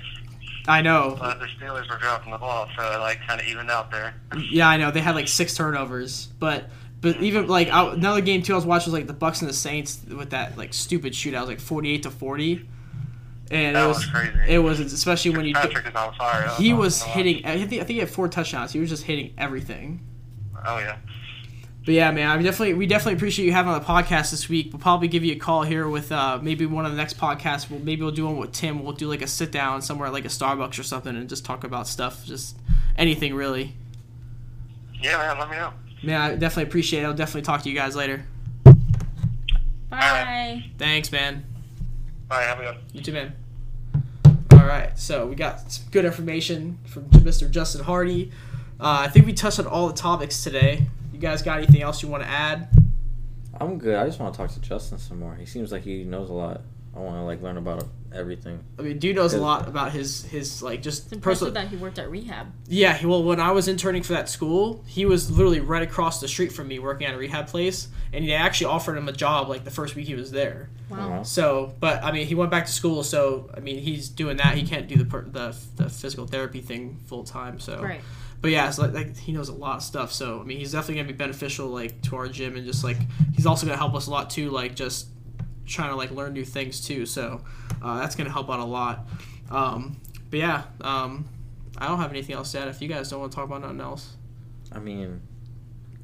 I know but the Steelers were dropping the ball, so it like kind of evened out there. Yeah, I know they had like six turnovers, but but mm-hmm. even like I, another game too I was watching was like the Bucs and the Saints with that like stupid shootout, it was like forty eight to forty, and That it was was crazy. it was especially when you Patrick is on fire. He was hitting I think I think he had four touchdowns. He was just hitting everything. Oh yeah. But yeah, man, I definitely we definitely appreciate you having on the podcast this week. We'll probably give you a call here with uh, maybe one of the next podcasts. We'll maybe we'll do one with Tim. We'll do like a sit down somewhere like a Starbucks or something and just talk about stuff, just anything really. Yeah, man. Let me know. Man, I definitely appreciate it. I'll definitely talk to you guys later. Bye. Thanks, man. Bye. Have a good. one. You too, man. All right, so we got some good information from Mr. Justin Hardy. Uh, I think we touched on all the topics today. You guys got anything else you want to add? I'm good. I just want to talk to Justin some more. He seems like he knows a lot I want to like learn about everything. I mean, dude knows a lot about his his like just It's impressive personal. that he worked at rehab. Yeah, he- well, when I was interning for that school, he was literally right across the street from me working at a rehab place, and they actually offered him a job like the first week he was there. Wow. wow. So, but I mean, he went back to school, so I mean, he's doing that. He can't do the per- the, the physical therapy thing full time. So, Right. But yeah, so like, like he knows a lot of stuff. So I mean, he's definitely gonna be beneficial like to our gym and just like he's also gonna help us a lot too, like just trying to like learn new things too. So uh, that's gonna help out a lot. Um, but yeah, um, I don't have anything else to add. If you guys don't want to talk about nothing else, I mean,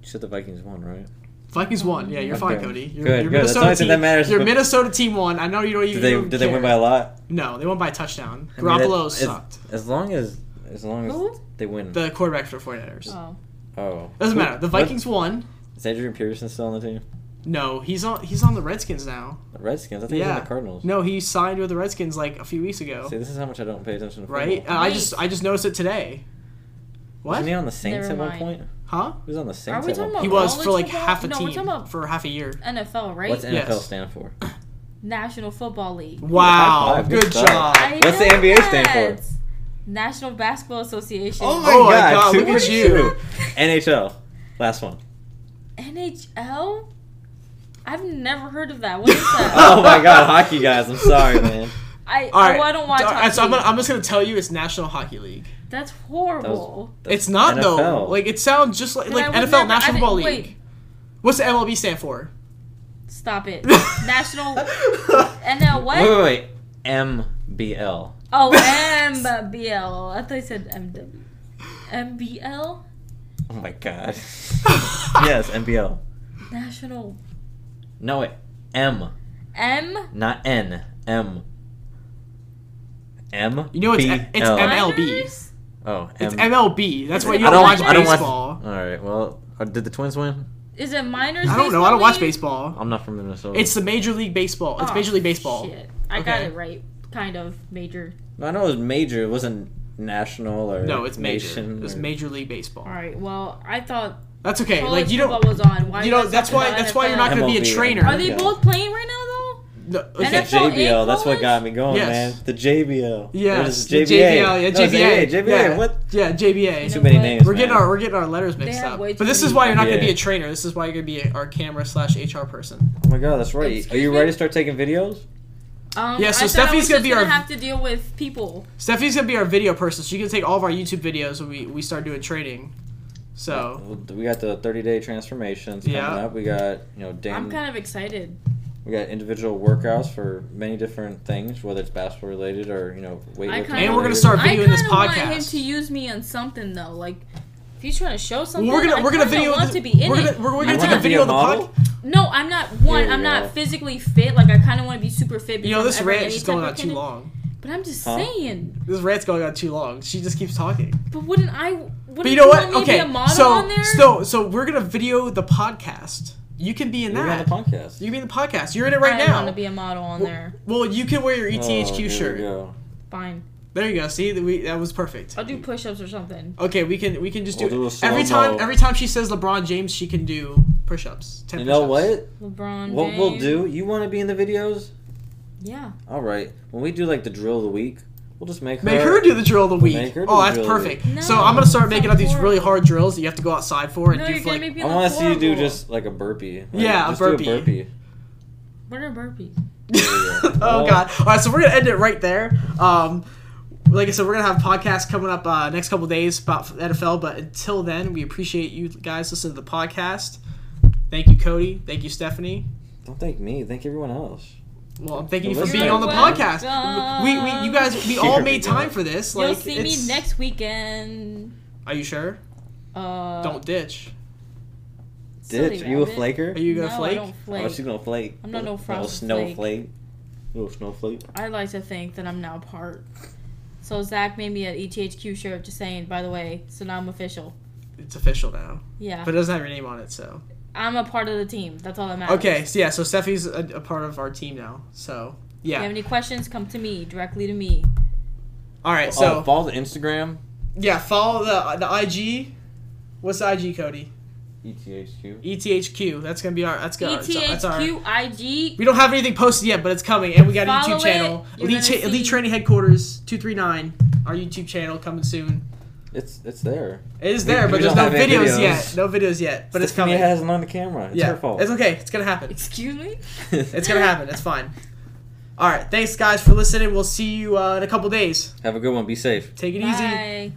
you said the Vikings won, right? Vikings won. Yeah, you're fine, Okay. Cody. Your, Good, your good. That's the Minnesota only thing team, that matters. Your Minnesota team won. I know you don't. You, Did they did they win by a lot? No, they won by a touchdown. I mean, Garoppolo sucked. As, as long as as long as Who? they win. The quarterback for the 49ers. Oh. oh, Doesn't Who- matter. The what- Vikings won. Is Adrian Peterson still on the team? No, he's on. He's on the Redskins now. The Redskins. I think he's Yeah. on the Cardinals. No, he signed with the Redskins like a few weeks ago. See, this is how much I don't pay attention to football. Right? Uh, I just I just noticed it today. What? Wasn't he on the Saints at one point? Huh? He was on the Saints Are we at one talking He about- was for college like football? half a No, we're team talking about- for half a year. NFL, right? What's NFL Yes. stand for? National Football League. Wow, good Good job. I What's the know NBA stand for? That. National Basketball Association. Oh my Oh my God, two look at you. NHL. Last one. NHL? I've never heard of that. What is that? [LAUGHS] Oh my god, hockey guys. I'm sorry, man. I, All right. oh, I don't watch All right, hockey. so I'm, gonna, I'm just gonna tell you it's National Hockey League. That's horrible. It's not though. Like it sounds just like like NFL never- National didn't- Football League. wait. What's the MLB stand for? Stop it. [LAUGHS] National [LAUGHS] NL what? Wait, wait, wait. MBL. Oh, [LAUGHS] MBL. I thought you said MW. MBL? Oh my god. [LAUGHS] yes, MBL. National No, wait. M, M? not N. M. M. You know it's- B, it's L. M- MLB. Miners? Oh, It's MLB. That's why you don't, don't- watch I don't watch- baseball. All right. Well, uh, did the Twins win? Is it minors? I don't know. I don't watch baseball. I'm not from Minnesota. It's the Major League Baseball. It's Oh, Major League Baseball. Shit. I got it right. Kind of major. I know it was major. It wasn't national or No, it's major. nation It's or- Major League Baseball. All right. Well, I thought That's okay. college Like you don't. football was on. Why You you know that's why about that's why you're not going to be a trainer. Are they Yeah. both playing right now though? No, The okay. NFL JBL. That's what got me going, Yes. man. The JBL. Yes, Or is it the JBA. JBL. Yeah, No, it's JBA. JBA. Yeah. What? Yeah, JBA. You Too many what? names. We're getting man. our we're getting our letters mixed up. But this is why you're not going to be a trainer. This is why you're going to be our camera slash HR person. Oh my god, that's right. Are you me? ready to start taking videos? Um, Yeah, so I thought I Steffi's gonna be gonna our- have to deal with people. Stephanie's going to be our video person. So she can take all of our YouTube videos when we, we start doing training. So Well, we got the 30 day transformations coming Yeah. up. We got you know Dan. I'm kind of excited. we got individual workouts for many different things, whether it's basketball related or you know weightlifting. And we're gonna related. start I kind this of want him podcast. to use me on something though. Like, if he's trying to show something, we're gonna we're gonna video. want the- to be in we're gonna we're, we're gonna take wanna a video of the model? podcast. No, I'm not. One, I'm not physically fit. Like, I kind of want to be super fit. You know this I'm rant is going on too long. But I'm just Huh? saying. This rant's going on too long. She just keeps talking. But wouldn't I? Wouldn't But you know what? Want me to Okay, be a model so so so we're gonna video the podcast. You can be in We're on that. the podcast. You can be in the podcast. You're in it right now. I now. want to be a model on Well- there. Well, you can wear your E Oh, ETHQ shirt. Fine. There you go. See, that we that was perfect. I'll do push-ups or something. Okay, we can we can just do, We'll do a every slow-mo. time. Every time she says LeBron James, she can do push-ups. Ten You know push-ups. what? LeBron. James. What we'll James. do? You want to be in the videos? Yeah. All right. When we do like the drill of the week, we'll just make her. Make her do the drill of the week. Make her do Oh, the that's drill of the perfect. week. so No, I'm gonna start making up these really horrible. hard drills that you have to go outside for and No, do you're for gonna like. make me I look want to see you do horrible. just like a burpee. Like, Yeah, a just do burpee. burpee. What are burpees? [LAUGHS] oh Well- god! All right, so we're gonna end it right there. Um, like I said, we're gonna have podcasts coming up uh, next couple days about NFL. But until then, we appreciate you guys listening to the podcast. Thank you, Cody. Thank you, Stephanie. Don't thank me. Thank everyone else. Well, I'm thanking you for being on the You're podcast. We, we, you guys, we all made time for this. Like, You'll see me next weekend. Are you sure? Uh, Don't ditch. Ditch. Are you a flaker? Are you gonna no, flake? I don't Oh, she's gonna flake. I'm not no Little frosted flake. snowflake. Little snowflake. I like to think that I'm now part. So Zach made me an ETHQ shirt, just saying. By the way, so now I'm official. It's official now, Yeah, but it doesn't have your name on it. So I'm a part of the team. That's all that matters. okay, so yeah, so Steffi's a, a part of our team now. So yeah. If you have any questions, come to me directly to me. All right, So so follow the Instagram. yeah, follow the the IG. What's the IG, Cody? ETHQ. ETHQ. That's gonna be our. That's gonna. That's our. ETHQ IG. We don't have anything posted yet, but it's coming, and we got a YouTube channel. it. You're Elite, Cha- Elite Training Headquarters two three nine. Our YouTube channel coming soon. It's it's there. It is We- there, we but there's no videos, videos. yet. No videos yet, but it's Stephanie coming. has it on the camera. It's yeah, her fault. it's okay. It's gonna happen. Excuse me. [LAUGHS] It's gonna happen. It's fine. All right. Thanks, guys, for listening. We'll see you uh, in a couple days. Have a good one. Be safe. Take it easy. Bye.